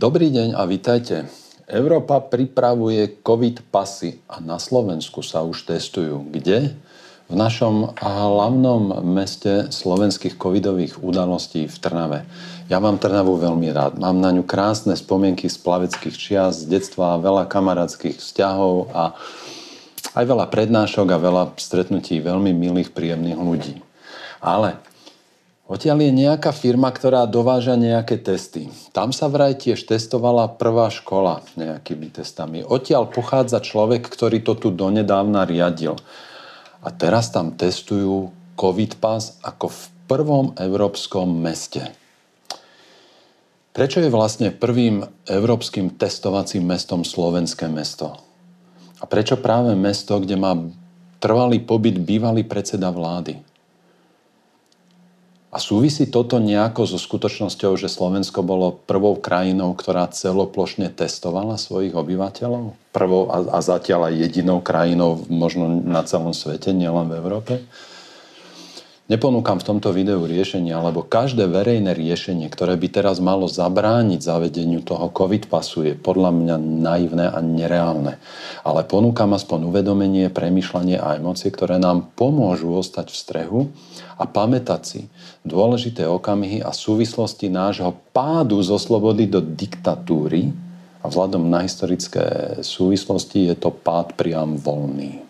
Dobrý deň a vitajte. Európa pripravuje COVID pasy a na Slovensku sa už testujú. Kde? V našom hlavnom meste slovenských covidových udalostí v Trnave. Ja mám Trnavu veľmi rád. Mám na ňu krásne spomienky z plaveckých čias, z detstva, veľa kamarátskych vzťahov a aj veľa prednášok a veľa stretnutí veľmi milých, príjemných ľudí. Ale Odtiaľ je nejaká firma, ktorá dováža nejaké testy. Tam sa vraj tiež testovala prvá škola nejakými testami. Odtiaľ pochádza človek, ktorý to tu donedávna riadil. A teraz tam testujú COVID pas ako v prvom európskom meste. Prečo je vlastne prvým európskym testovacím mestom slovenské mesto? A prečo práve mesto, kde má trvalý pobyt bývalý predseda vlády? A súvisí toto nejako so skutočnosťou, že Slovensko bolo prvou krajinou, ktorá celoplošne testovala svojich obyvateľov? Prvou a, a zatiaľ aj jedinou krajinou možno na celom svete, nielen v Európe? Neponúkam v tomto videu riešenie, alebo každé verejné riešenie, ktoré by teraz malo zabrániť zavedeniu toho COVID pasu, je podľa mňa naivné a nereálne. Ale ponúkam aspoň uvedomenie, premyšľanie a emócie, ktoré nám pomôžu ostať v strehu a pamätať si dôležité okamihy a súvislosti nášho pádu zo slobody do diktatúry, a vzhľadom na historické súvislosti je to pád priam voľný.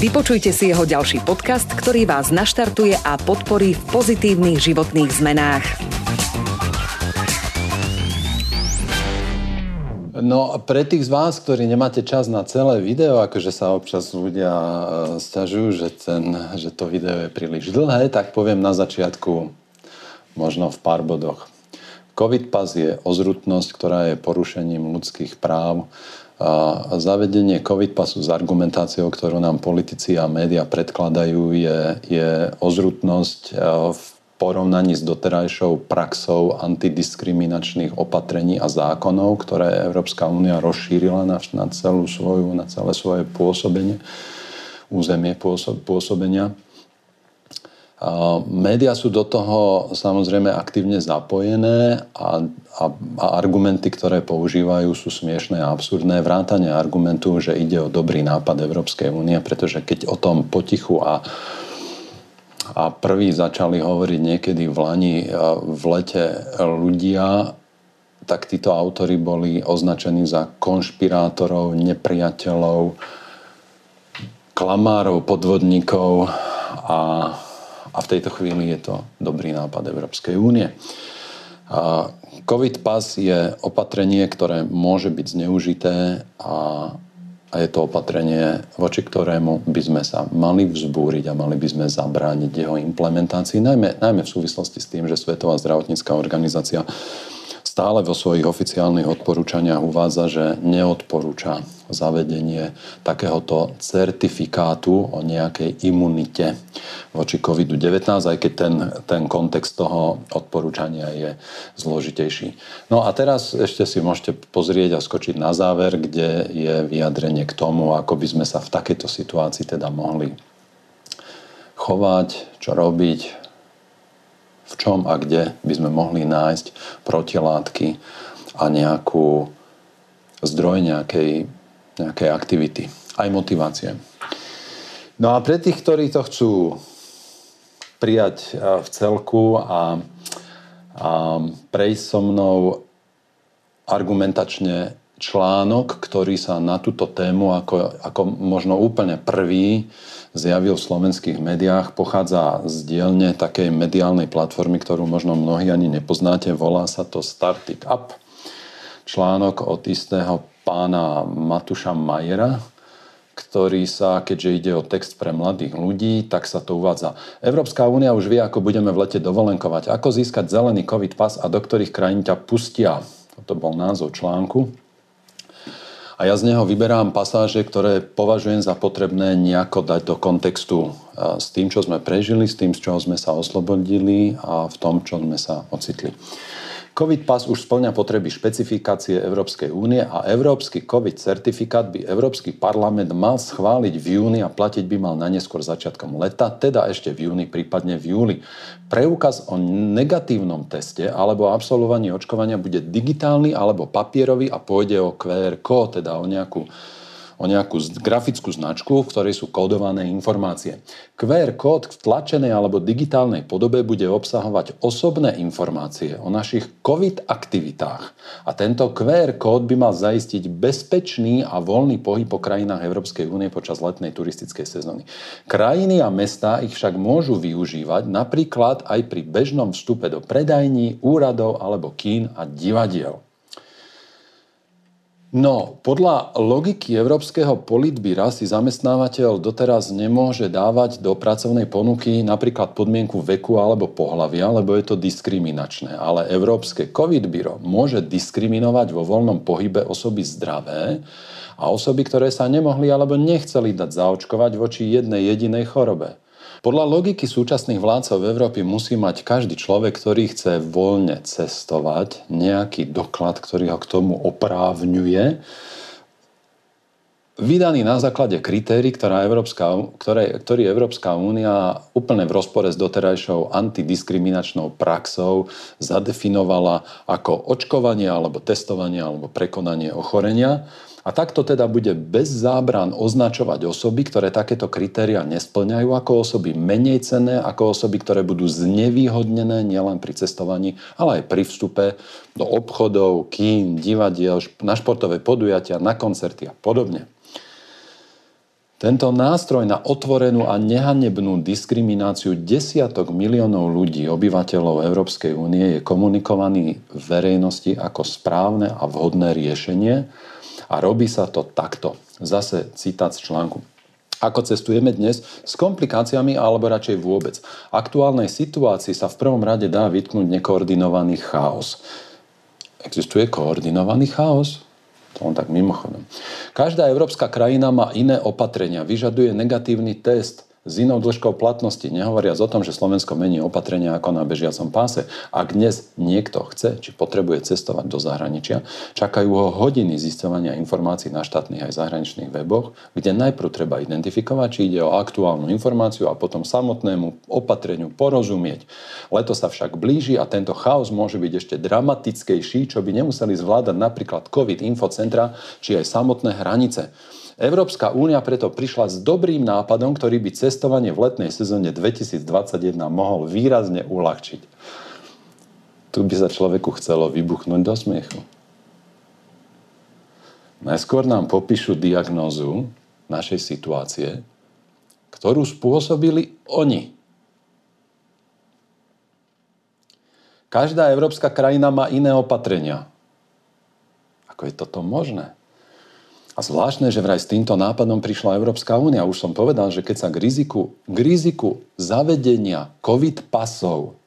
Vypočujte si jeho ďalší podcast, ktorý vás naštartuje a podporí v pozitívnych životných zmenách. No pre tých z vás, ktorí nemáte čas na celé video, akože sa občas ľudia e, stiažujú, že, ten, že to video je príliš dlhé, tak poviem na začiatku možno v pár bodoch. COVID pas je ozrutnosť, ktorá je porušením ľudských práv a zavedenie COVID pasu s argumentáciou, ktorú nám politici a média predkladajú, je, je ozrutnosť e, v porovnaní s doterajšou praxou antidiskriminačných opatrení a zákonov, ktoré Európska únia rozšírila na, na, celú svoju, na celé svoje pôsobenie, územie pôsobenia. Média sú do toho samozrejme aktívne zapojené a, a, a argumenty, ktoré používajú, sú smiešné a absurdné. Vrátane argumentu, že ide o dobrý nápad Európskej únie, pretože keď o tom potichu a, a prví začali hovoriť niekedy v Lani v lete ľudia, tak títo autory boli označení za konšpirátorov, nepriateľov, klamárov, podvodníkov a a v tejto chvíli je to dobrý nápad Európskej únie. COVID pas je opatrenie, ktoré môže byť zneužité a, a je to opatrenie, voči ktorému by sme sa mali vzbúriť a mali by sme zabrániť jeho implementácii, najmä, najmä v súvislosti s tým, že Svetová zdravotnícká organizácia stále vo svojich oficiálnych odporúčaniach uvádza, že neodporúča zavedenie takéhoto certifikátu o nejakej imunite voči COVID-19, aj keď ten, ten kontext toho odporúčania je zložitejší. No a teraz ešte si môžete pozrieť a skočiť na záver, kde je vyjadrenie k tomu, ako by sme sa v takejto situácii teda mohli chovať, čo robiť, v čom a kde by sme mohli nájsť protilátky a nejakú zdroj nejakej, nejakej aktivity, aj motivácie. No a pre tých, ktorí to chcú prijať v celku a, a prejsť so mnou argumentačne článok, ktorý sa na túto tému ako, ako možno úplne prvý zjavil v slovenských médiách, pochádza z dielne takej mediálnej platformy, ktorú možno mnohí ani nepoznáte, volá sa to Start It Up. Článok od istého pána Matuša Majera, ktorý sa, keďže ide o text pre mladých ľudí, tak sa to uvádza. Európska únia už vie, ako budeme v lete dovolenkovať, ako získať zelený COVID pas a do ktorých krajín ťa pustia. to bol názov článku. A ja z neho vyberám pasáže, ktoré považujem za potrebné nejako dať do kontextu s tým, čo sme prežili, s tým, z čoho sme sa oslobodili a v tom, čo sme sa ocitli. COVID pas už splňa potreby špecifikácie Európskej únie a Európsky COVID certifikát by Európsky parlament mal schváliť v júni a platiť by mal na neskôr začiatkom leta, teda ešte v júni, prípadne v júli. Preukaz o negatívnom teste alebo absolvovaní očkovania bude digitálny alebo papierový a pôjde o QR kód, teda o nejakú o nejakú grafickú značku, v ktorej sú kódované informácie. QR kód v tlačenej alebo digitálnej podobe bude obsahovať osobné informácie o našich COVID aktivitách. A tento QR kód by mal zaistiť bezpečný a voľný pohyb po krajinách Európskej únie počas letnej turistickej sezóny. Krajiny a mestá ich však môžu využívať napríklad aj pri bežnom vstupe do predajní, úradov alebo kín a divadiel. No, podľa logiky Európskeho politbíra si zamestnávateľ doteraz nemôže dávať do pracovnej ponuky napríklad podmienku veku alebo pohlavia, lebo je to diskriminačné. Ale Európske covid biro môže diskriminovať vo voľnom pohybe osoby zdravé a osoby, ktoré sa nemohli alebo nechceli dať zaočkovať voči jednej jedinej chorobe. Podľa logiky súčasných vládcov v Európy musí mať každý človek, ktorý chce voľne cestovať, nejaký doklad, ktorý ho k tomu oprávňuje, vydaný na základe kritérií, ktorá Európska, ktoré, ktorý Európska únia úplne v rozpore s doterajšou antidiskriminačnou praxou zadefinovala ako očkovanie alebo testovanie alebo prekonanie ochorenia. A takto teda bude bez zábran označovať osoby, ktoré takéto kritéria nesplňajú ako osoby menej cenné, ako osoby, ktoré budú znevýhodnené nielen pri cestovaní, ale aj pri vstupe do obchodov, kín, divadiel, na športové podujatia, na koncerty a podobne. Tento nástroj na otvorenú a nehanebnú diskrimináciu desiatok miliónov ľudí, obyvateľov Európskej únie, je komunikovaný verejnosti ako správne a vhodné riešenie, a robí sa to takto. Zase citát z článku. Ako cestujeme dnes? S komplikáciami alebo radšej vôbec? Aktuálnej situácii sa v prvom rade dá vytknúť nekoordinovaný chaos. Existuje koordinovaný chaos? To on tak mimochodom. Každá európska krajina má iné opatrenia, vyžaduje negatívny test, s inou dĺžkou platnosti, nehovoriac o tom, že Slovensko mení opatrenia ako na bežiacom páse. Ak dnes niekto chce, či potrebuje cestovať do zahraničia, čakajú ho hodiny zistovania informácií na štátnych aj zahraničných weboch, kde najprv treba identifikovať, či ide o aktuálnu informáciu a potom samotnému opatreniu porozumieť. Leto sa však blíži a tento chaos môže byť ešte dramatickejší, čo by nemuseli zvládať napríklad COVID infocentra či aj samotné hranice. Európska únia preto prišla s dobrým nápadom, ktorý by cestovanie v letnej sezóne 2021 mohol výrazne uľahčiť. Tu by sa človeku chcelo vybuchnúť do smiechu. Najskôr nám popíšu diagnózu našej situácie, ktorú spôsobili oni. Každá európska krajina má iné opatrenia. Ako je toto možné? A zvláštne, že vraj s týmto nápadom prišla Európska únia. Už som povedal, že keď sa k riziku, k riziku zavedenia COVID pasov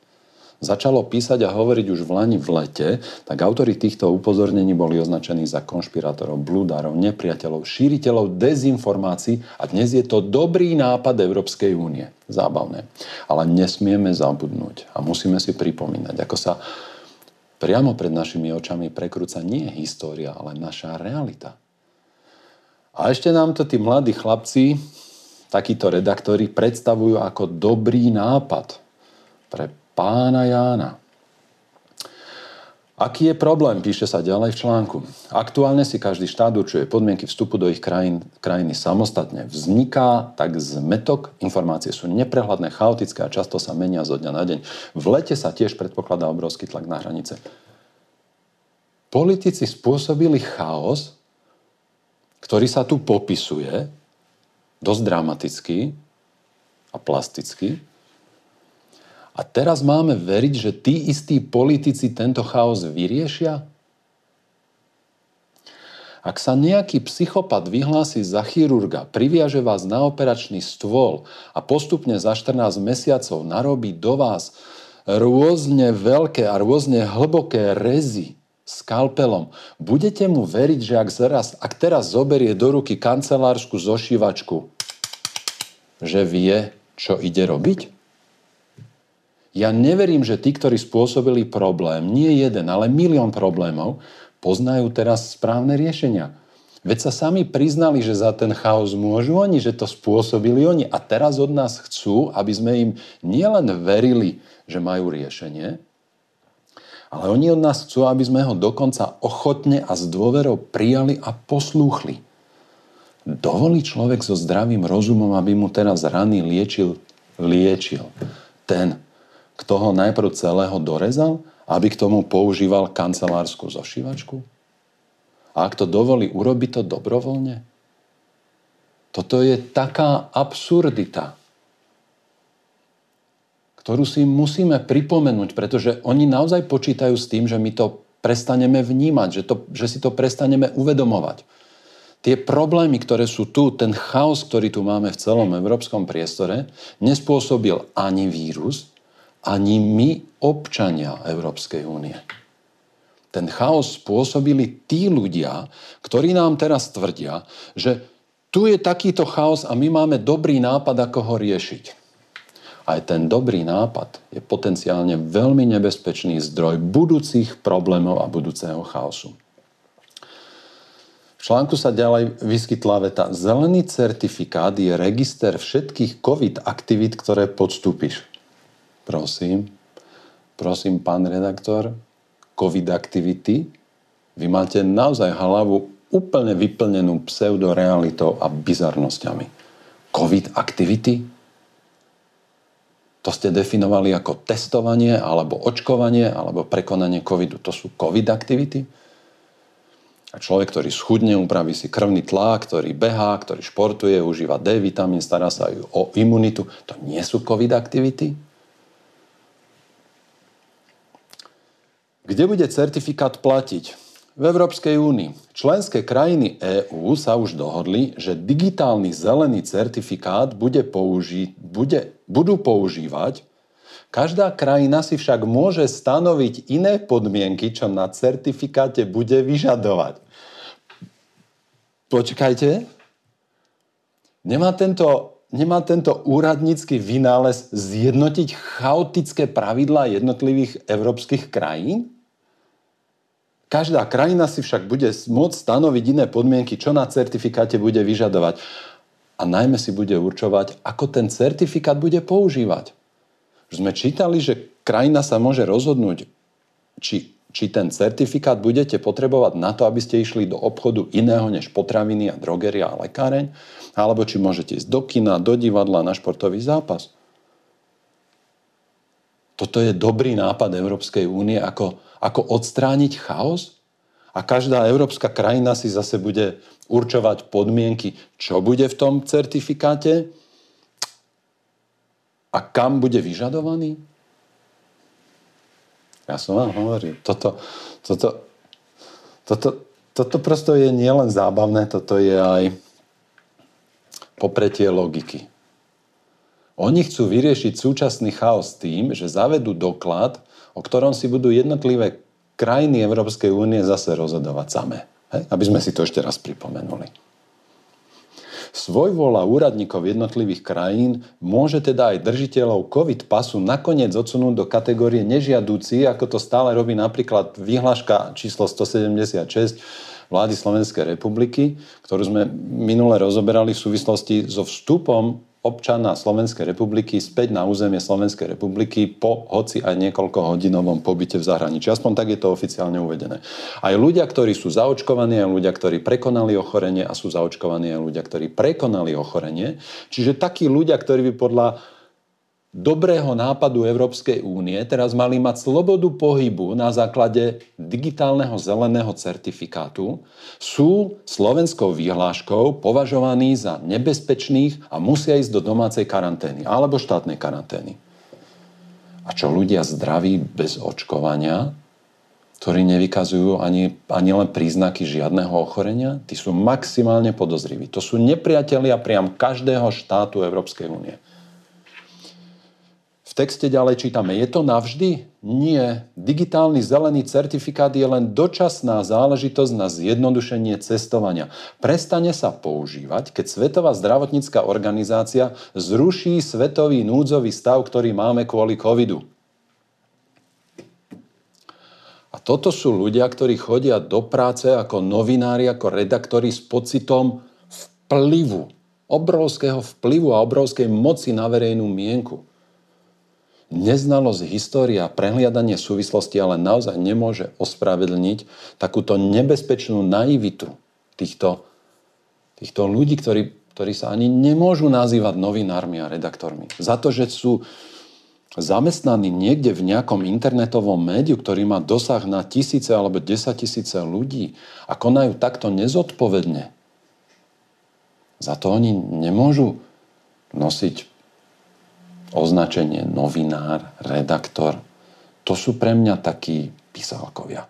začalo písať a hovoriť už v Lani v lete, tak autory týchto upozornení boli označení za konšpirátorov, blúdarov, nepriateľov, šíriteľov dezinformácií a dnes je to dobrý nápad Európskej únie. Zábavné. Ale nesmieme zabudnúť a musíme si pripomínať, ako sa priamo pred našimi očami prekrúca nie história, ale naša realita. A ešte nám to tí mladí chlapci, takíto redaktori, predstavujú ako dobrý nápad pre pána Jána. Aký je problém, píše sa ďalej v článku. Aktuálne si každý štát určuje podmienky vstupu do ich krajín, krajiny samostatne. Vzniká tak zmetok, informácie sú neprehľadné, chaotické a často sa menia zo dňa na deň. V lete sa tiež predpokladá obrovský tlak na hranice. Politici spôsobili chaos, ktorý sa tu popisuje dosť dramaticky a plasticky. A teraz máme veriť, že tí istí politici tento chaos vyriešia? Ak sa nejaký psychopat vyhlási za chirurga, priviaže vás na operačný stôl a postupne za 14 mesiacov narobí do vás rôzne veľké a rôzne hlboké rezy, skalpelom. Budete mu veriť, že ak, zaraz, ak teraz zoberie do ruky kancelársku zošívačku, že vie, čo ide robiť? Ja neverím, že tí, ktorí spôsobili problém, nie jeden, ale milión problémov, poznajú teraz správne riešenia. Veď sa sami priznali, že za ten chaos môžu oni, že to spôsobili oni. A teraz od nás chcú, aby sme im nielen verili, že majú riešenie, ale oni od nás chcú, aby sme ho dokonca ochotne a s dôverou prijali a poslúchli. Dovolí človek so zdravým rozumom, aby mu teraz rany liečil, liečil. Ten, kto ho najprv celého dorezal, aby k tomu používal kancelárskú zošívačku? A ak to dovolí, urobi to dobrovoľne? Toto je taká absurdita ktorú si musíme pripomenúť, pretože oni naozaj počítajú s tým, že my to prestaneme vnímať, že, to, že si to prestaneme uvedomovať. Tie problémy, ktoré sú tu, ten chaos, ktorý tu máme v celom európskom priestore, nespôsobil ani vírus, ani my, občania Európskej únie. Ten chaos spôsobili tí ľudia, ktorí nám teraz tvrdia, že tu je takýto chaos a my máme dobrý nápad, ako ho riešiť aj ten dobrý nápad je potenciálne veľmi nebezpečný zdroj budúcich problémov a budúceho chaosu. V článku sa ďalej vyskytla veta Zelený certifikát je register všetkých COVID aktivít, ktoré podstúpiš. Prosím, prosím, pán redaktor, COVID aktivity, vy máte naozaj hlavu úplne vyplnenú pseudorealitou a bizarnosťami. COVID aktivity? To ste definovali ako testovanie, alebo očkovanie, alebo prekonanie covidu. To sú covid aktivity. A človek, ktorý schudne, upraví si krvný tlak, ktorý behá, ktorý športuje, užíva D vitamín, stará sa aj o imunitu. To nie sú covid aktivity? Kde bude certifikát platiť? V Európskej únii členské krajiny EÚ sa už dohodli, že digitálny zelený certifikát bude použi- bude, budú používať. Každá krajina si však môže stanoviť iné podmienky, čo na certifikáte bude vyžadovať. Počkajte. Nemá tento, nemá tento úradnícky vynález zjednotiť chaotické pravidlá jednotlivých európskych krajín? Každá krajina si však bude môcť stanoviť iné podmienky, čo na certifikáte bude vyžadovať. A najmä si bude určovať, ako ten certifikát bude používať. Už sme čítali, že krajina sa môže rozhodnúť, či, či ten certifikát budete potrebovať na to, aby ste išli do obchodu iného než potraviny a drogeria a lekáreň, alebo či môžete ísť do kina, do divadla, na športový zápas. Toto je dobrý nápad Európskej únie, ako, ako odstrániť chaos? A každá európska krajina si zase bude určovať podmienky, čo bude v tom certifikáte a kam bude vyžadovaný? Ja som vám hovoril, toto, toto, toto, toto prosto je nielen zábavné, toto je aj popretie logiky. Oni chcú vyriešiť súčasný chaos tým, že zavedú doklad, o ktorom si budú jednotlivé krajiny Európskej únie zase rozhodovať samé. Hej? Aby sme si to ešte raz pripomenuli. Svojvola úradníkov jednotlivých krajín môže teda aj držiteľov COVID pasu nakoniec odsunúť do kategórie nežiadúci, ako to stále robí napríklad vyhláška číslo 176 vlády Slovenskej republiky, ktorú sme minule rozoberali v súvislosti so vstupom občana Slovenskej republiky späť na územie Slovenskej republiky po hoci aj niekoľko hodinovom pobyte v zahraničí. Aspoň tak je to oficiálne uvedené. Aj ľudia, ktorí sú zaočkovaní, aj ľudia, ktorí prekonali ochorenie a sú zaočkovaní, aj ľudia, ktorí prekonali ochorenie. Čiže takí ľudia, ktorí by podľa dobrého nápadu Európskej únie teraz mali mať slobodu pohybu na základe digitálneho zeleného certifikátu, sú slovenskou vyhláškou považovaní za nebezpečných a musia ísť do domácej karantény alebo štátnej karantény. A čo ľudia zdraví bez očkovania, ktorí nevykazujú ani, ani len príznaky žiadneho ochorenia, tí sú maximálne podozriví. To sú nepriatelia priam každého štátu Európskej únie. V texte ďalej čítame, je to navždy? Nie. Digitálny zelený certifikát je len dočasná záležitosť na zjednodušenie cestovania. Prestane sa používať, keď Svetová zdravotnícká organizácia zruší svetový núdzový stav, ktorý máme kvôli covidu. A toto sú ľudia, ktorí chodia do práce ako novinári, ako redaktori s pocitom vplyvu, obrovského vplyvu a obrovskej moci na verejnú mienku. Neznalosť história a prehliadanie súvislosti ale naozaj nemôže ospravedlniť takúto nebezpečnú naivitu týchto, týchto ľudí, ktorí, ktorí sa ani nemôžu nazývať novinármi a redaktormi. Za to, že sú zamestnaní niekde v nejakom internetovom médiu, ktorý má dosah na tisíce alebo desatisíce ľudí a konajú takto nezodpovedne, za to oni nemôžu nosiť označenie novinár, redaktor. To sú pre mňa takí písalkovia.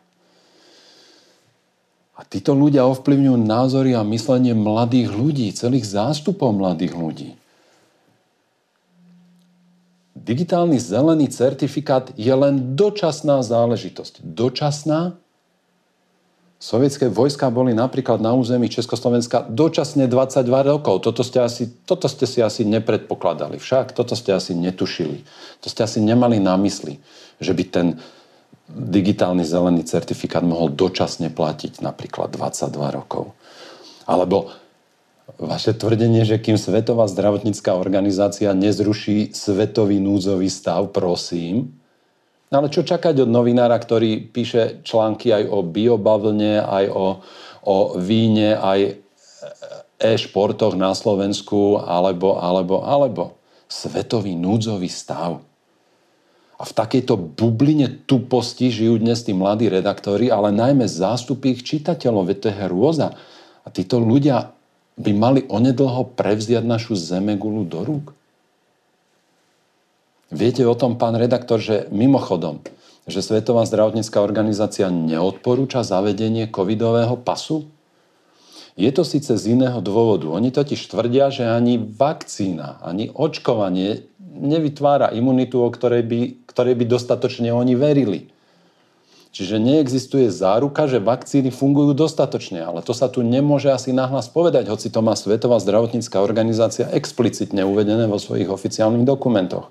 A títo ľudia ovplyvňujú názory a myslenie mladých ľudí, celých zástupov mladých ľudí. Digitálny zelený certifikát je len dočasná záležitosť. Dočasná, Sovietské vojska boli napríklad na území Československa dočasne 22 rokov. Toto ste, asi, toto ste si asi nepredpokladali. Však toto ste asi netušili. To ste asi nemali na mysli, že by ten digitálny zelený certifikát mohol dočasne platiť napríklad 22 rokov. Alebo vaše tvrdenie, že kým Svetová zdravotnícká organizácia nezruší svetový núdzový stav, prosím, No ale čo čakať od novinára, ktorý píše články aj o biobavlne, aj o, o víne, aj e-športoch na Slovensku, alebo, alebo, alebo. Svetový núdzový stav. A v takejto bubline tuposti žijú dnes tí mladí redaktori, ale najmä zástupy ich čitateľov, veď to je hrôza. A títo ľudia by mali onedlho prevziať našu zemegulu do rúk. Viete o tom, pán redaktor, že mimochodom, že Svetová zdravotnícká organizácia neodporúča zavedenie covidového pasu? Je to síce z iného dôvodu. Oni totiž tvrdia, že ani vakcína, ani očkovanie nevytvára imunitu, o ktorej by, ktorej by dostatočne oni verili. Čiže neexistuje záruka, že vakcíny fungujú dostatočne, ale to sa tu nemôže asi nahlas povedať, hoci to má Svetová zdravotnícká organizácia explicitne uvedené vo svojich oficiálnych dokumentoch.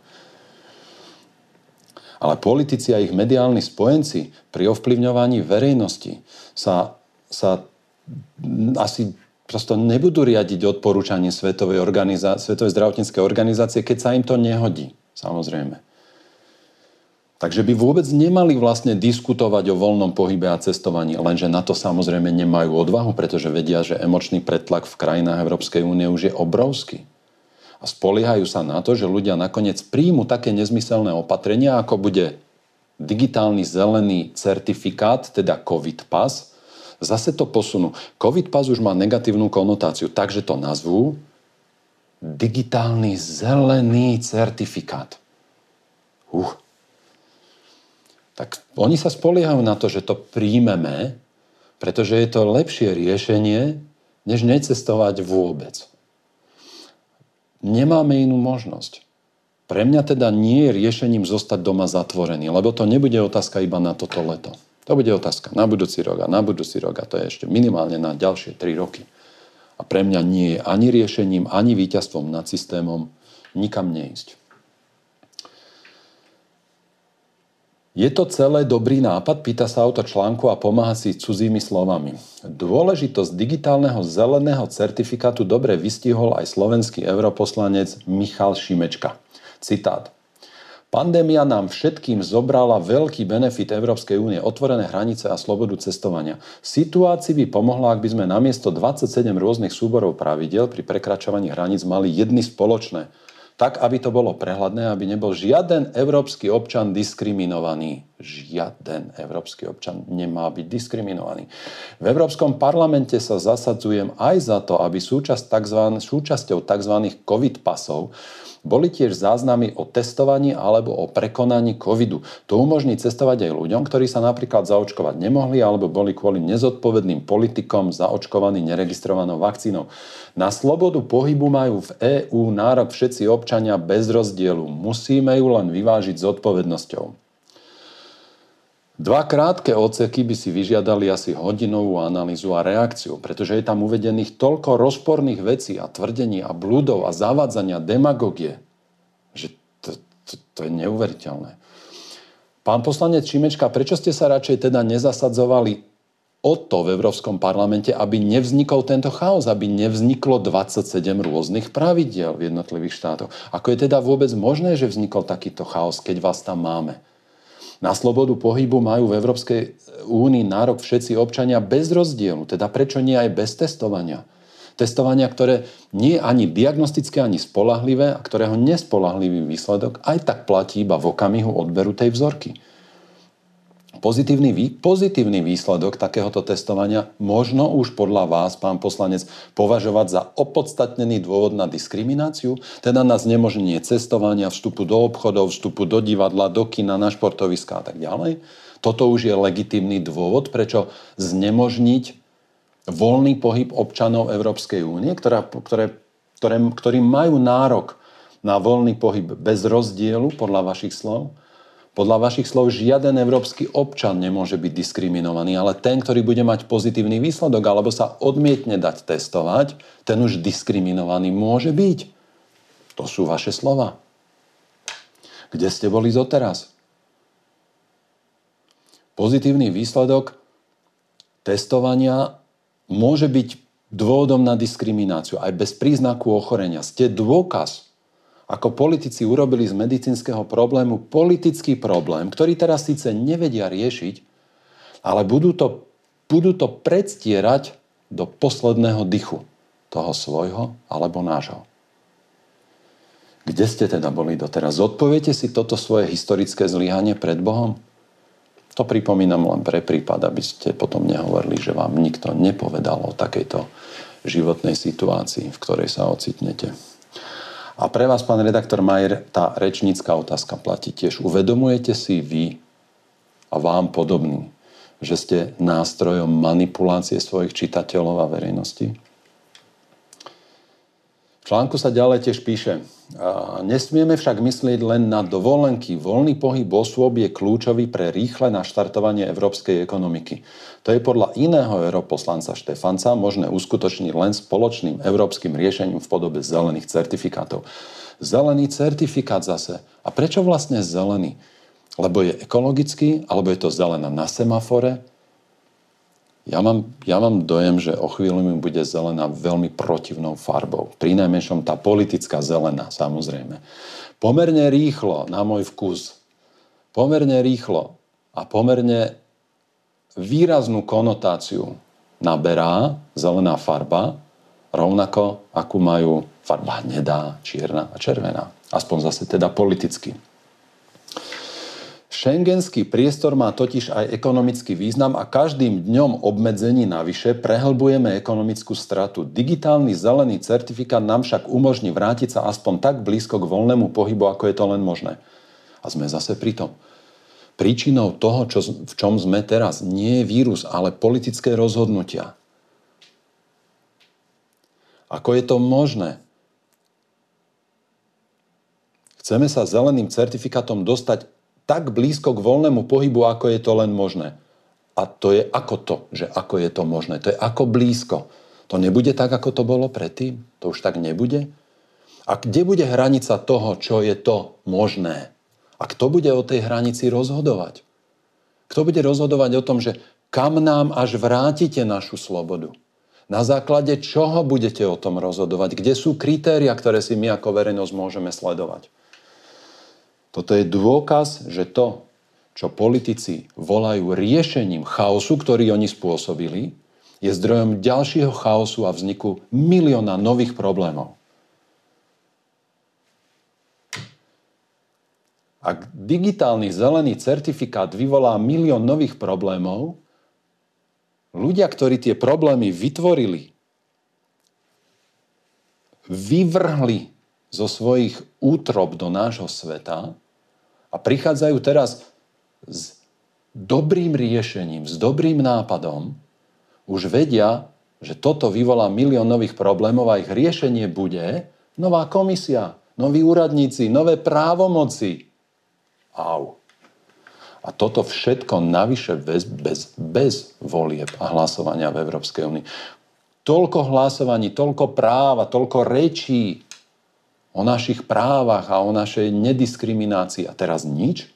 Ale politici a ich mediálni spojenci pri ovplyvňovaní verejnosti sa, sa asi prosto nebudú riadiť odporúčanie Svetovej, organizá- Svetovej zdravotníckej organizácie, keď sa im to nehodí, samozrejme. Takže by vôbec nemali vlastne diskutovať o voľnom pohybe a cestovaní, lenže na to samozrejme nemajú odvahu, pretože vedia, že emočný pretlak v krajinách Európskej únie už je obrovský a spoliehajú sa na to, že ľudia nakoniec príjmu také nezmyselné opatrenia, ako bude digitálny zelený certifikát, teda COVID pas, zase to posunú. COVID pas už má negatívnu konotáciu, takže to nazvú digitálny zelený certifikát. Uh. Tak oni sa spoliehajú na to, že to príjmeme, pretože je to lepšie riešenie, než necestovať vôbec nemáme inú možnosť. Pre mňa teda nie je riešením zostať doma zatvorený, lebo to nebude otázka iba na toto leto. To bude otázka na budúci rok a na budúci rok a to je ešte minimálne na ďalšie 3 roky. A pre mňa nie je ani riešením, ani víťazstvom nad systémom nikam neísť. Je to celé dobrý nápad, pýta sa autor článku a pomáha si cudzími slovami. Dôležitosť digitálneho zeleného certifikátu dobre vystihol aj slovenský europoslanec Michal Šimečka. Citát. Pandémia nám všetkým zobrala veľký benefit Európskej únie, otvorené hranice a slobodu cestovania. Situácii by pomohla, ak by sme namiesto 27 rôznych súborov pravidel pri prekračovaní hraníc mali jedny spoločné – tak, aby to bolo prehľadné, aby nebol žiaden európsky občan diskriminovaný. Žiaden európsky občan nemá byť diskriminovaný. V Európskom parlamente sa zasadzujem aj za to, aby súčasť tzv, súčasťou tzv. COVID pasov Boli tiež záznamy o testovaní alebo o prekonaní covidu. To umožní cestovať aj ľuďom, ktorí sa napríklad zaočkovať nemohli alebo boli kvôli nezodpovedným politikom zaočkovaní neregistrovanou vakcínou. Na slobodu pohybu majú v EÚ nárok všetci občania bez rozdielu. Musíme ju len vyvážiť s odpovednosťou. Dva krátke odseky by si vyžiadali asi hodinovú analýzu a reakciu, pretože je tam uvedených toľko rozporných vecí a tvrdení a blúdov a zavádzania demagogie, že to, to, to je neuveriteľné. Pán poslanec Čimečka, prečo ste sa radšej teda nezasadzovali o to v Európskom parlamente, aby nevznikol tento chaos, aby nevzniklo 27 rôznych pravidiel v jednotlivých štátoch? Ako je teda vôbec možné, že vznikol takýto chaos, keď vás tam máme? Na slobodu pohybu majú v Európskej únii nárok všetci občania bez rozdielu. Teda prečo nie aj bez testovania? Testovania, ktoré nie je ani diagnostické, ani spolahlivé a ktorého nespolahlivý výsledok aj tak platí iba v okamihu odberu tej vzorky pozitívny, pozitívny výsledok takéhoto testovania možno už podľa vás, pán poslanec, považovať za opodstatnený dôvod na diskrimináciu, teda na znemožnenie cestovania, vstupu do obchodov, vstupu do divadla, do kina, na športoviska a tak ďalej. Toto už je legitímny dôvod, prečo znemožniť voľný pohyb občanov Európskej únie, ktoré, ktoré, ktoré, ktorí majú nárok na voľný pohyb bez rozdielu, podľa vašich slov, podľa vašich slov žiaden európsky občan nemôže byť diskriminovaný, ale ten, ktorý bude mať pozitívny výsledok alebo sa odmietne dať testovať, ten už diskriminovaný môže byť. To sú vaše slova. Kde ste boli doteraz? Pozitívny výsledok testovania môže byť dôvodom na diskrimináciu aj bez príznaku ochorenia. Ste dôkaz, ako politici urobili z medicínskeho problému politický problém, ktorý teraz síce nevedia riešiť, ale budú to, budú to predstierať do posledného dychu toho svojho alebo nášho. Kde ste teda boli doteraz? Zodpoviete si toto svoje historické zlyhanie pred Bohom? To pripomínam len pre prípad, aby ste potom nehovorili, že vám nikto nepovedal o takejto životnej situácii, v ktorej sa ocitnete. A pre vás, pán redaktor Majer, tá rečnícka otázka platí tiež. Uvedomujete si vy a vám podobný, že ste nástrojom manipulácie svojich čitateľov a verejnosti? Článku sa ďalej tiež píše, nesmieme však myslieť len na dovolenky. Voľný pohyb osôb je kľúčový pre rýchle naštartovanie európskej ekonomiky. To je podľa iného europoslanca Štefanca možné uskutočniť len spoločným európskym riešením v podobe zelených certifikátov. Zelený certifikát zase. A prečo vlastne zelený? Lebo je ekologický, alebo je to zelená na semafore, ja mám, ja mám dojem, že o chvíľu mi bude zelená veľmi protivnou farbou. Pri najmenšom tá politická zelená, samozrejme. Pomerne rýchlo, na môj vkus, pomerne rýchlo a pomerne výraznú konotáciu naberá zelená farba, rovnako akú majú farba hnedá, čierna a červená. Aspoň zase teda politicky. Schengenský priestor má totiž aj ekonomický význam a každým dňom obmedzení navyše prehlbujeme ekonomickú stratu. Digitálny zelený certifikát nám však umožní vrátiť sa aspoň tak blízko k voľnému pohybu, ako je to len možné. A sme zase pri tom. Príčinou toho, čo, v čom sme teraz, nie je vírus, ale politické rozhodnutia. Ako je to možné? Chceme sa zeleným certifikátom dostať tak blízko k voľnému pohybu, ako je to len možné. A to je ako to, že ako je to možné. To je ako blízko. To nebude tak, ako to bolo predtým? To už tak nebude? A kde bude hranica toho, čo je to možné? A kto bude o tej hranici rozhodovať? Kto bude rozhodovať o tom, že kam nám až vrátite našu slobodu? Na základe čoho budete o tom rozhodovať? Kde sú kritéria, ktoré si my ako verejnosť môžeme sledovať? Toto je dôkaz, že to, čo politici volajú riešením chaosu, ktorý oni spôsobili, je zdrojom ďalšieho chaosu a vzniku milióna nových problémov. Ak digitálny zelený certifikát vyvolá milión nových problémov, ľudia, ktorí tie problémy vytvorili, vyvrhli zo svojich útrob do nášho sveta a prichádzajú teraz s dobrým riešením, s dobrým nápadom, už vedia, že toto vyvolá milión nových problémov a ich riešenie bude nová komisia, noví úradníci, nové právomoci. Au. A toto všetko navyše bez, bez, bez volieb a hlasovania v Európskej únii. Toľko hlasovaní, toľko práv a toľko rečí o našich právach a o našej nediskriminácii. A teraz nič?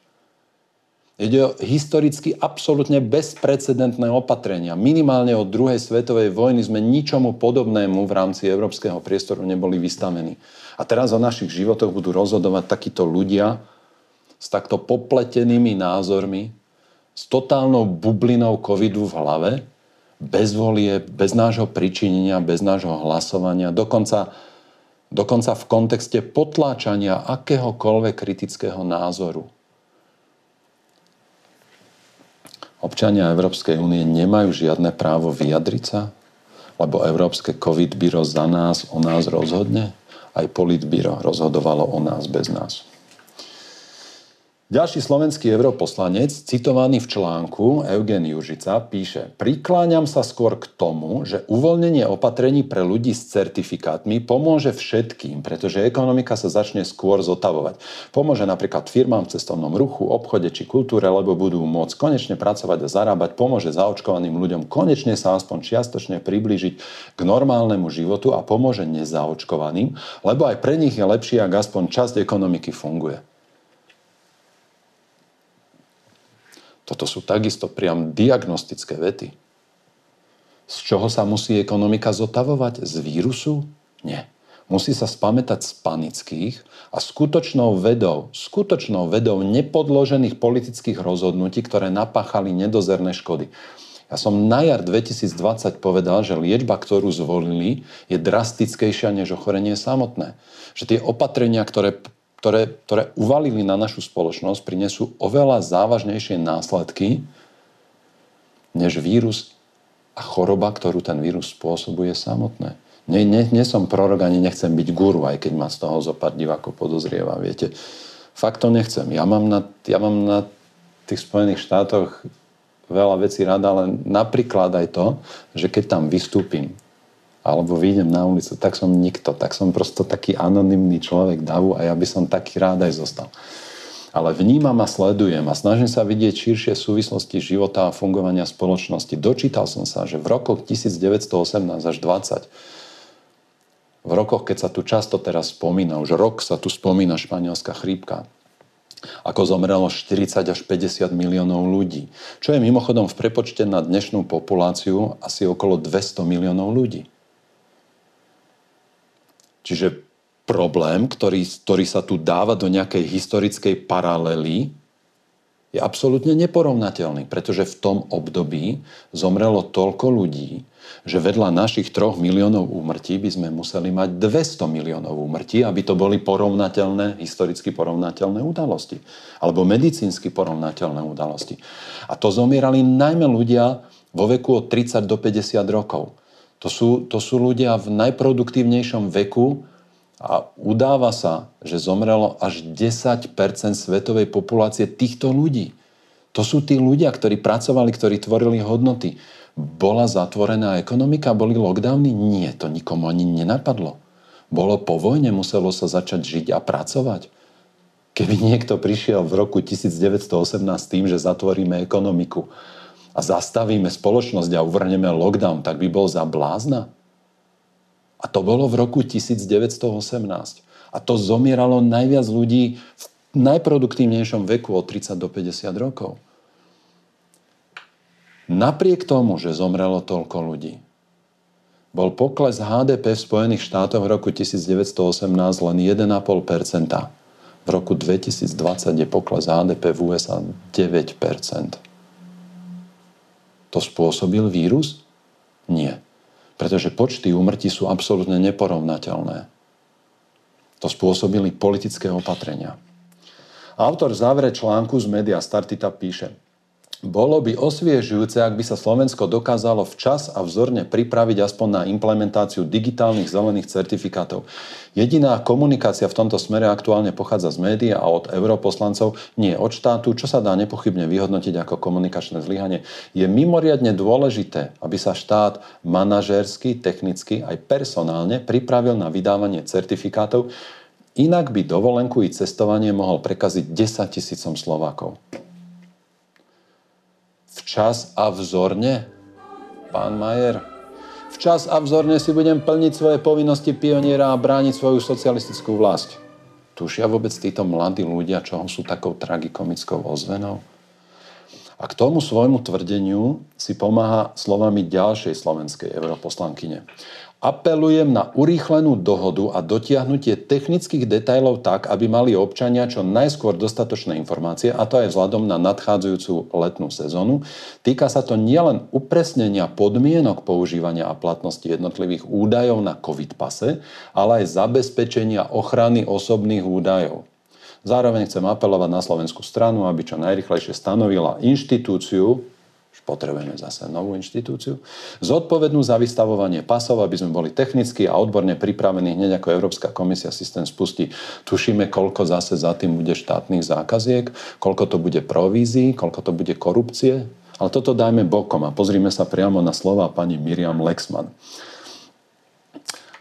Ide o historicky absolútne bezprecedentné opatrenia. Minimálne od druhej svetovej vojny sme ničomu podobnému v rámci európskeho priestoru neboli vystavení. A teraz o našich životoch budú rozhodovať takíto ľudia s takto popletenými názormi, s totálnou bublinou covidu v hlave, bez volie, bez nášho pričinenia, bez nášho hlasovania, dokonca, dokonca v kontexte potláčania akéhokoľvek kritického názoru. Občania Európskej únie nemajú žiadne právo vyjadriť sa, lebo Európske COVID byro za nás, o nás rozhodne. Aj politbyro rozhodovalo o nás bez nás. Ďalší slovenský europoslanec, citovaný v článku Eugen Južica, píše Prikláňam sa skôr k tomu, že uvoľnenie opatrení pre ľudí s certifikátmi pomôže všetkým, pretože ekonomika sa začne skôr zotavovať. Pomôže napríklad firmám v cestovnom ruchu, obchode či kultúre, lebo budú môcť konečne pracovať a zarábať, pomôže zaočkovaným ľuďom konečne sa aspoň čiastočne priblížiť k normálnemu životu a pomôže nezaočkovaným, lebo aj pre nich je lepšie, ak aspoň časť ekonomiky funguje. Toto sú takisto priam diagnostické vety. Z čoho sa musí ekonomika zotavovať? Z vírusu? Nie. Musí sa spamätať z panických a skutočnou vedou, skutočnou vedou nepodložených politických rozhodnutí, ktoré napáchali nedozerné škody. Ja som na jar 2020 povedal, že liečba, ktorú zvolili, je drastickejšia než ochorenie samotné. Že tie opatrenia, ktoré ktoré, ktoré uvalili na našu spoločnosť, prinesú oveľa závažnejšie následky než vírus a choroba, ktorú ten vírus spôsobuje samotné. Nie, nie, nie som prorok ani nechcem byť guru, aj keď ma z toho zopár divákov podozrieva. Viete, fakt to nechcem. Ja mám na, ja mám na tých Spojených štátoch veľa vecí rada, ale napríklad aj to, že keď tam vystúpim alebo vyjdem na ulicu, tak som nikto, tak som prosto taký anonymný človek davu a ja by som taký rád aj zostal. Ale vnímam a sledujem a snažím sa vidieť širšie súvislosti života a fungovania spoločnosti. Dočítal som sa, že v rokoch 1918 až 20 v rokoch, keď sa tu často teraz spomína, už rok sa tu spomína španielská chrípka, ako zomrelo 40 až 50 miliónov ľudí. Čo je mimochodom v prepočte na dnešnú populáciu asi okolo 200 miliónov ľudí. Čiže problém, ktorý, ktorý sa tu dáva do nejakej historickej paralely, je absolútne neporovnateľný, pretože v tom období zomrelo toľko ľudí, že vedľa našich troch miliónov úmrtí by sme museli mať 200 miliónov úmrtí, aby to boli porovnateľné, historicky porovnateľné udalosti. Alebo medicínsky porovnateľné udalosti. A to zomierali najmä ľudia vo veku od 30 do 50 rokov. To sú, to sú ľudia v najproduktívnejšom veku a udáva sa, že zomrelo až 10% svetovej populácie týchto ľudí. To sú tí ľudia, ktorí pracovali, ktorí tvorili hodnoty. Bola zatvorená ekonomika, boli lockdowny? Nie, to nikomu ani nenapadlo. Bolo po vojne, muselo sa začať žiť a pracovať. Keby niekto prišiel v roku 1918 tým, že zatvoríme ekonomiku a zastavíme spoločnosť a uvrhneme lockdown, tak by bol za blázna. A to bolo v roku 1918. A to zomieralo najviac ľudí v najproduktívnejšom veku od 30 do 50 rokov. Napriek tomu, že zomrelo toľko ľudí, bol pokles HDP v Spojených štátoch v roku 1918 len 1,5% V roku 2020 je pokles HDP v USA 9 to spôsobil vírus? Nie. Pretože počty úmrtí sú absolútne neporovnateľné. To spôsobili politické opatrenia. Autor v závere článku z Media Startita píše bolo by osviežujúce, ak by sa Slovensko dokázalo včas a vzorne pripraviť aspoň na implementáciu digitálnych zelených certifikátov. Jediná komunikácia v tomto smere aktuálne pochádza z médií a od europoslancov, nie od štátu, čo sa dá nepochybne vyhodnotiť ako komunikačné zlyhanie. Je mimoriadne dôležité, aby sa štát manažersky, technicky aj personálne pripravil na vydávanie certifikátov, inak by dovolenku i cestovanie mohol prekaziť 10 tisícom Slovákov včas a vzorne? Pán Majer, včas a vzorne si budem plniť svoje povinnosti pioniera a brániť svoju socialistickú vlast. Tušia vôbec títo mladí ľudia, čoho sú takou tragikomickou ozvenou? A k tomu svojmu tvrdeniu si pomáha slovami ďalšej slovenskej europoslankyne. Apelujem na urýchlenú dohodu a dotiahnutie technických detajlov tak, aby mali občania čo najskôr dostatočné informácie, a to aj vzhľadom na nadchádzajúcu letnú sezónu. Týka sa to nielen upresnenia podmienok používania a platnosti jednotlivých údajov na COVID pase, ale aj zabezpečenia ochrany osobných údajov. Zároveň chcem apelovať na slovenskú stranu, aby čo najrychlejšie stanovila inštitúciu, potrebujeme zase novú inštitúciu, zodpovednú za vystavovanie pasov, aby sme boli technicky a odborne pripravení hneď ako Európska komisia systém spustí. Tušíme, koľko zase za tým bude štátnych zákaziek, koľko to bude provízií, koľko to bude korupcie. Ale toto dajme bokom a pozrime sa priamo na slova pani Miriam Lexman.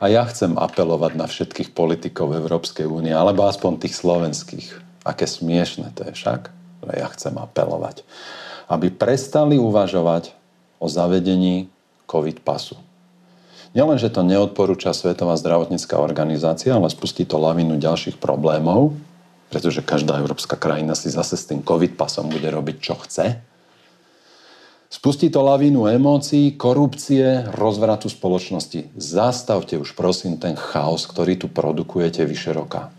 A ja chcem apelovať na všetkých politikov Európskej únie, alebo aspoň tých slovenských. Aké smiešne to je však, ale ja chcem apelovať aby prestali uvažovať o zavedení COVID pasu. Nielen, že to neodporúča Svetová zdravotnícká organizácia, ale spustí to lavinu ďalších problémov, pretože každá európska krajina si zase s tým COVID pasom bude robiť, čo chce. Spustí to lavínu emócií, korupcie, rozvratu spoločnosti. Zastavte už prosím ten chaos, ktorý tu produkujete vyše roka.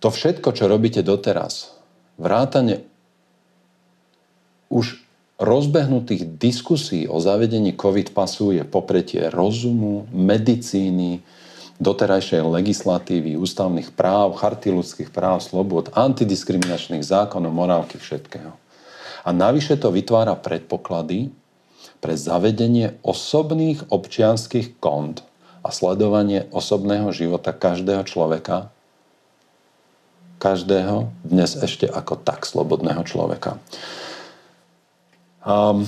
To všetko, čo robíte doteraz, vrátane už rozbehnutých diskusí o zavedení COVID pasu je popretie rozumu, medicíny, doterajšej legislatívy, ústavných práv, charty ľudských práv, slobod, antidiskriminačných zákonov, morálky, všetkého. A navyše to vytvára predpoklady pre zavedenie osobných občianských kont a sledovanie osobného života každého človeka každého dnes ešte ako tak slobodného človeka. Um,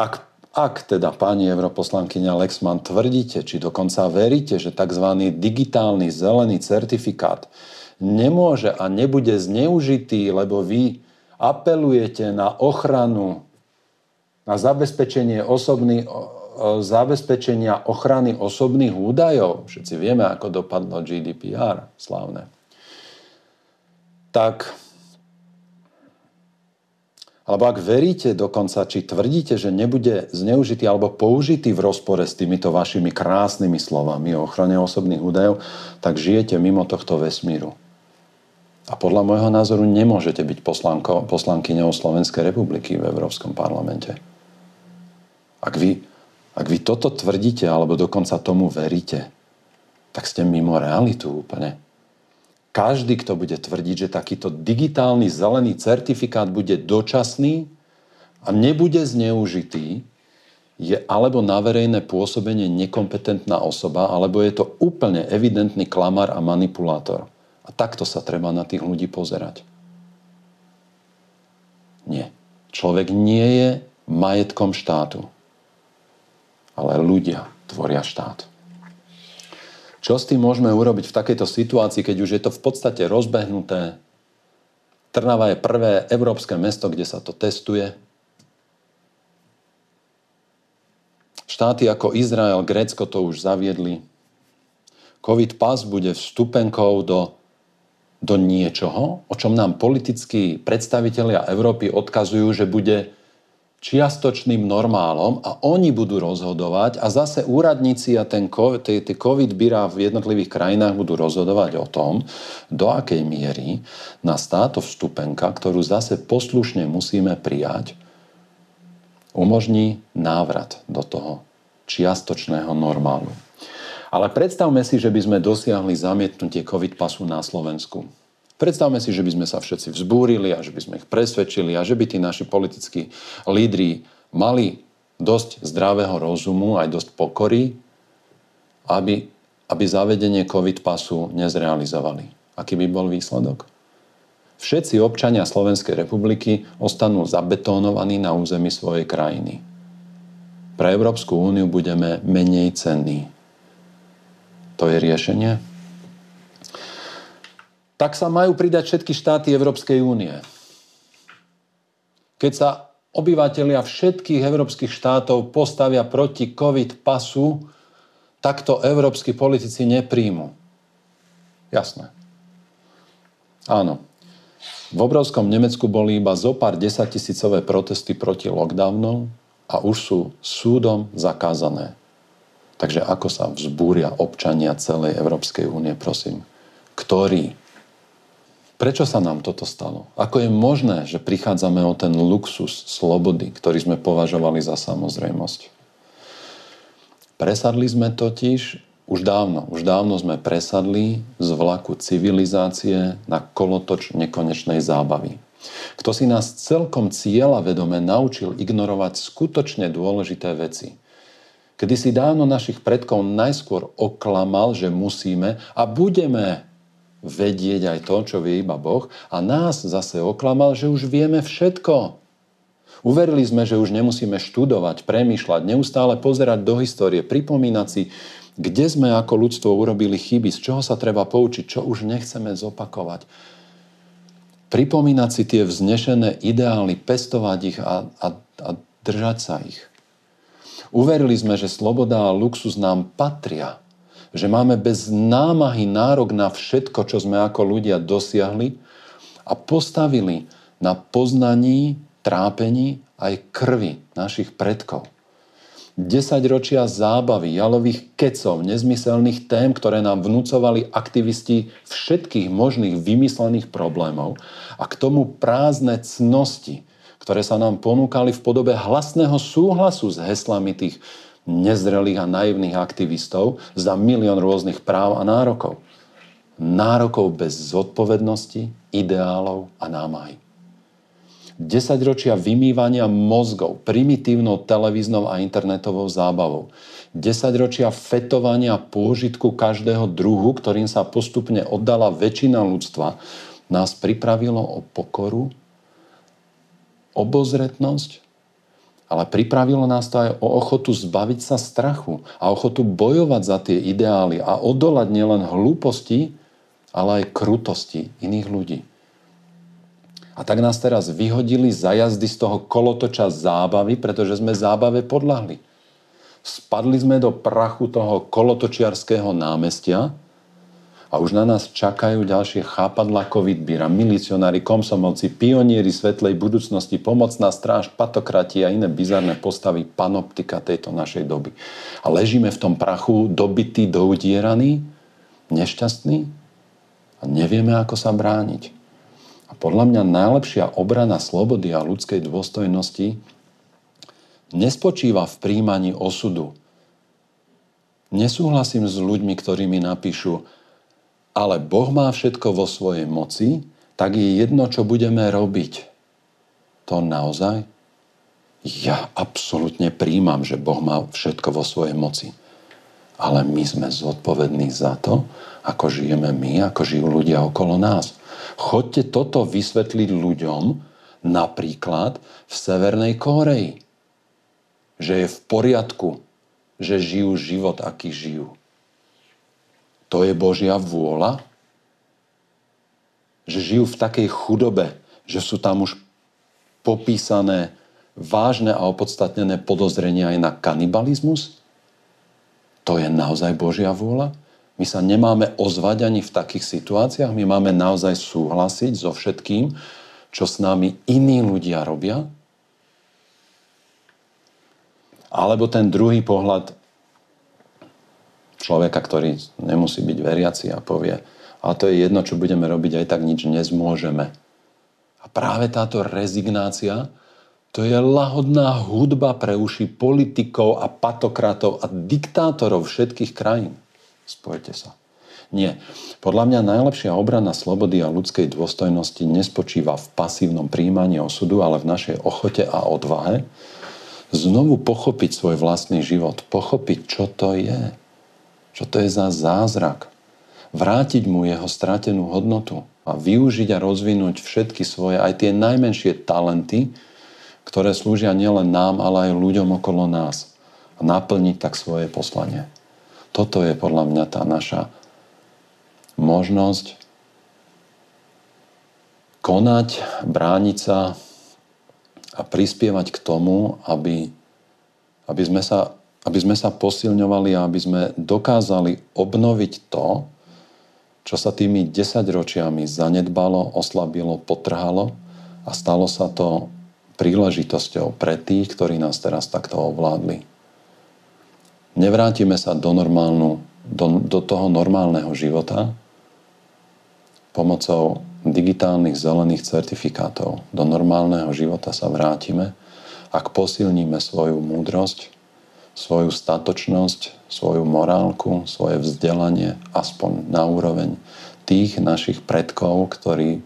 ak, ak teda pani europoslankyňa Lexman tvrdíte, či dokonca veríte, že tzv. digitálny zelený certifikát nemôže a nebude zneužitý, lebo vy apelujete na ochranu, na zabezpečenie osobných, zabezpečenia ochrany osobných údajov. Všetci vieme, ako dopadlo GDPR, slávne tak alebo ak veríte dokonca, či tvrdíte, že nebude zneužitý alebo použitý v rozpore s týmito vašimi krásnymi slovami o ochrane osobných údajov, tak žijete mimo tohto vesmíru. A podľa môjho názoru nemôžete byť poslanko, poslankyňou Slovenskej republiky v Európskom parlamente. Ak vy, ak vy toto tvrdíte alebo dokonca tomu veríte, tak ste mimo realitu úplne každý, kto bude tvrdiť, že takýto digitálny zelený certifikát bude dočasný a nebude zneužitý, je alebo na verejné pôsobenie nekompetentná osoba, alebo je to úplne evidentný klamár a manipulátor. A takto sa treba na tých ľudí pozerať. Nie. Človek nie je majetkom štátu, ale ľudia tvoria štát. Čo s tým môžeme urobiť v takejto situácii, keď už je to v podstate rozbehnuté? Trnava je prvé európske mesto, kde sa to testuje. Štáty ako Izrael, Grécko to už zaviedli. COVID pas bude vstupenkou do, do niečoho, o čom nám politickí predstavitelia Európy odkazujú, že bude čiastočným normálom a oni budú rozhodovať a zase úradníci a ten COVID, COVID byra v jednotlivých krajinách budú rozhodovať o tom, do akej miery nás táto vstupenka, ktorú zase poslušne musíme prijať, umožní návrat do toho čiastočného normálu. Ale predstavme si, že by sme dosiahli zamietnutie COVID pasu na Slovensku. Predstavme si, že by sme sa všetci vzbúrili a že by sme ich presvedčili a že by tí naši politickí lídri mali dosť zdravého rozumu, aj dosť pokory, aby, aby zavedenie COVID pasu nezrealizovali. Aký by bol výsledok? Všetci občania Slovenskej republiky ostanú zabetónovaní na území svojej krajiny. Pre Európsku úniu budeme menej cenní. To je riešenie? Tak sa majú pridať všetky štáty Európskej únie. Keď sa obyvateľia všetkých európskych štátov postavia proti COVID pasu, tak to európsky politici nepríjmu. Jasné. Áno. V obrovskom Nemecku boli iba zo pár desaťtisícové protesty proti lockdownom a už sú súdom zakázané. Takže ako sa vzbúria občania celej Európskej únie, prosím? Ktorí? Prečo sa nám toto stalo? Ako je možné, že prichádzame o ten luxus slobody, ktorý sme považovali za samozrejmosť? Presadli sme totiž už dávno, už dávno sme presadli z vlaku civilizácie na kolotoč nekonečnej zábavy. Kto si nás celkom cieľa vedome naučil ignorovať skutočne dôležité veci – Kedy si dávno našich predkov najskôr oklamal, že musíme a budeme vedieť aj to, čo vie iba Boh a nás zase oklamal, že už vieme všetko. Uverili sme, že už nemusíme študovať, premýšľať, neustále pozerať do histórie, pripomínať si, kde sme ako ľudstvo urobili chyby, z čoho sa treba poučiť, čo už nechceme zopakovať. Pripomínať si tie vznešené ideály, pestovať ich a, a, a držať sa ich. Uverili sme, že sloboda a luxus nám patria. Že máme bez námahy nárok na všetko, čo sme ako ľudia dosiahli a postavili na poznaní, trápení aj krvi našich predkov. 10 ročia zábavy, jalových kecov, nezmyselných tém, ktoré nám vnúcovali aktivisti všetkých možných vymyslených problémov a k tomu prázdne cnosti, ktoré sa nám ponúkali v podobe hlasného súhlasu s heslami tých nezrelých a naivných aktivistov za milión rôznych práv a nárokov. Nárokov bez zodpovednosti, ideálov a námahy. Desaťročia vymývania mozgov primitívnou televíznou a internetovou zábavou. Desaťročia fetovania pôžitku každého druhu, ktorým sa postupne oddala väčšina ľudstva, nás pripravilo o pokoru obozretnosť, ale pripravilo nás to aj o ochotu zbaviť sa strachu a ochotu bojovať za tie ideály a odolať nielen hlúposti, ale aj krutosti iných ľudí. A tak nás teraz vyhodili za jazdy z toho kolotoča zábavy, pretože sme zábave podľahli. Spadli sme do prachu toho kolotočiarského námestia a už na nás čakajú ďalšie chápadla COVID-bíra, milicionári, komsomolci, pionieri svetlej budúcnosti, pomocná stráž, patokrati a iné bizarné postavy panoptika tejto našej doby. A ležíme v tom prachu dobitý, doudieraný, nešťastný a nevieme, ako sa brániť. A podľa mňa najlepšia obrana slobody a ľudskej dôstojnosti nespočíva v príjmaní osudu. Nesúhlasím s ľuďmi, ktorí mi napíšu, ale Boh má všetko vo svojej moci, tak je jedno, čo budeme robiť. To naozaj? Ja absolútne príjmam, že Boh má všetko vo svojej moci. Ale my sme zodpovední za to, ako žijeme my, ako žijú ľudia okolo nás. Chodte toto vysvetliť ľuďom napríklad v Severnej Kóreji. Že je v poriadku, že žijú život, aký žijú to je Božia vôľa? Že žijú v takej chudobe, že sú tam už popísané vážne a opodstatnené podozrenia aj na kanibalizmus? To je naozaj Božia vôľa? My sa nemáme ozvať ani v takých situáciách, my máme naozaj súhlasiť so všetkým, čo s nami iní ľudia robia? Alebo ten druhý pohľad, človeka, ktorý nemusí byť veriaci a povie, a to je jedno, čo budeme robiť, aj tak nič nezmôžeme. A práve táto rezignácia, to je lahodná hudba pre uši politikov a patokratov a diktátorov všetkých krajín. Spojte sa. Nie. Podľa mňa najlepšia obrana slobody a ľudskej dôstojnosti nespočíva v pasívnom príjmaní osudu, ale v našej ochote a odvahe znovu pochopiť svoj vlastný život, pochopiť, čo to je, čo to je za zázrak, vrátiť mu jeho stratenú hodnotu a využiť a rozvinúť všetky svoje, aj tie najmenšie talenty, ktoré slúžia nielen nám, ale aj ľuďom okolo nás a naplniť tak svoje poslanie. Toto je podľa mňa tá naša možnosť konať, brániť sa a prispievať k tomu, aby, aby, sme sa, aby sme sa posilňovali a aby sme dokázali obnoviť to, čo sa tými desaťročiami zanedbalo, oslabilo, potrhalo a stalo sa to príležitosťou pre tých, ktorí nás teraz takto ovládli. Nevrátime sa do, normálnu, do, do toho normálneho života, pomocou digitálnych zelených certifikátov do normálneho života sa vrátime, ak posilníme svoju múdrosť, svoju statočnosť, svoju morálku, svoje vzdelanie aspoň na úroveň tých našich predkov, ktorí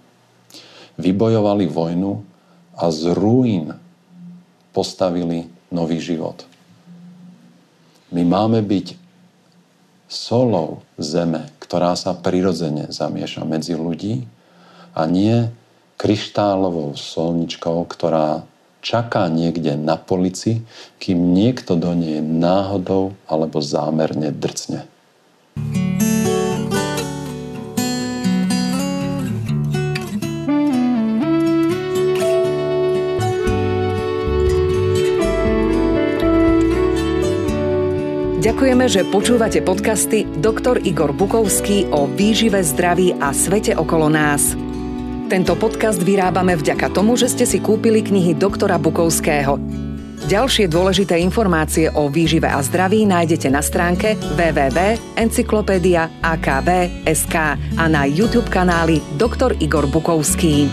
vybojovali vojnu a z ruín postavili nový život. My máme byť solou zeme, ktorá sa prirodzene zamieša medzi ľudí a nie kryštálovou solničkou, ktorá čaká niekde na polici, kým niekto do nej náhodou alebo zámerne drcne. Ďakujeme, že počúvate podcasty Dr. Igor Bukovský o výžive, zdraví a svete okolo nás. Tento podcast vyrábame vďaka tomu, že ste si kúpili knihy doktora Bukovského. Ďalšie dôležité informácie o výžive a zdraví nájdete na stránke www.encyklopedia.akb.sk a na YouTube kanáli Dr. Igor Bukovský.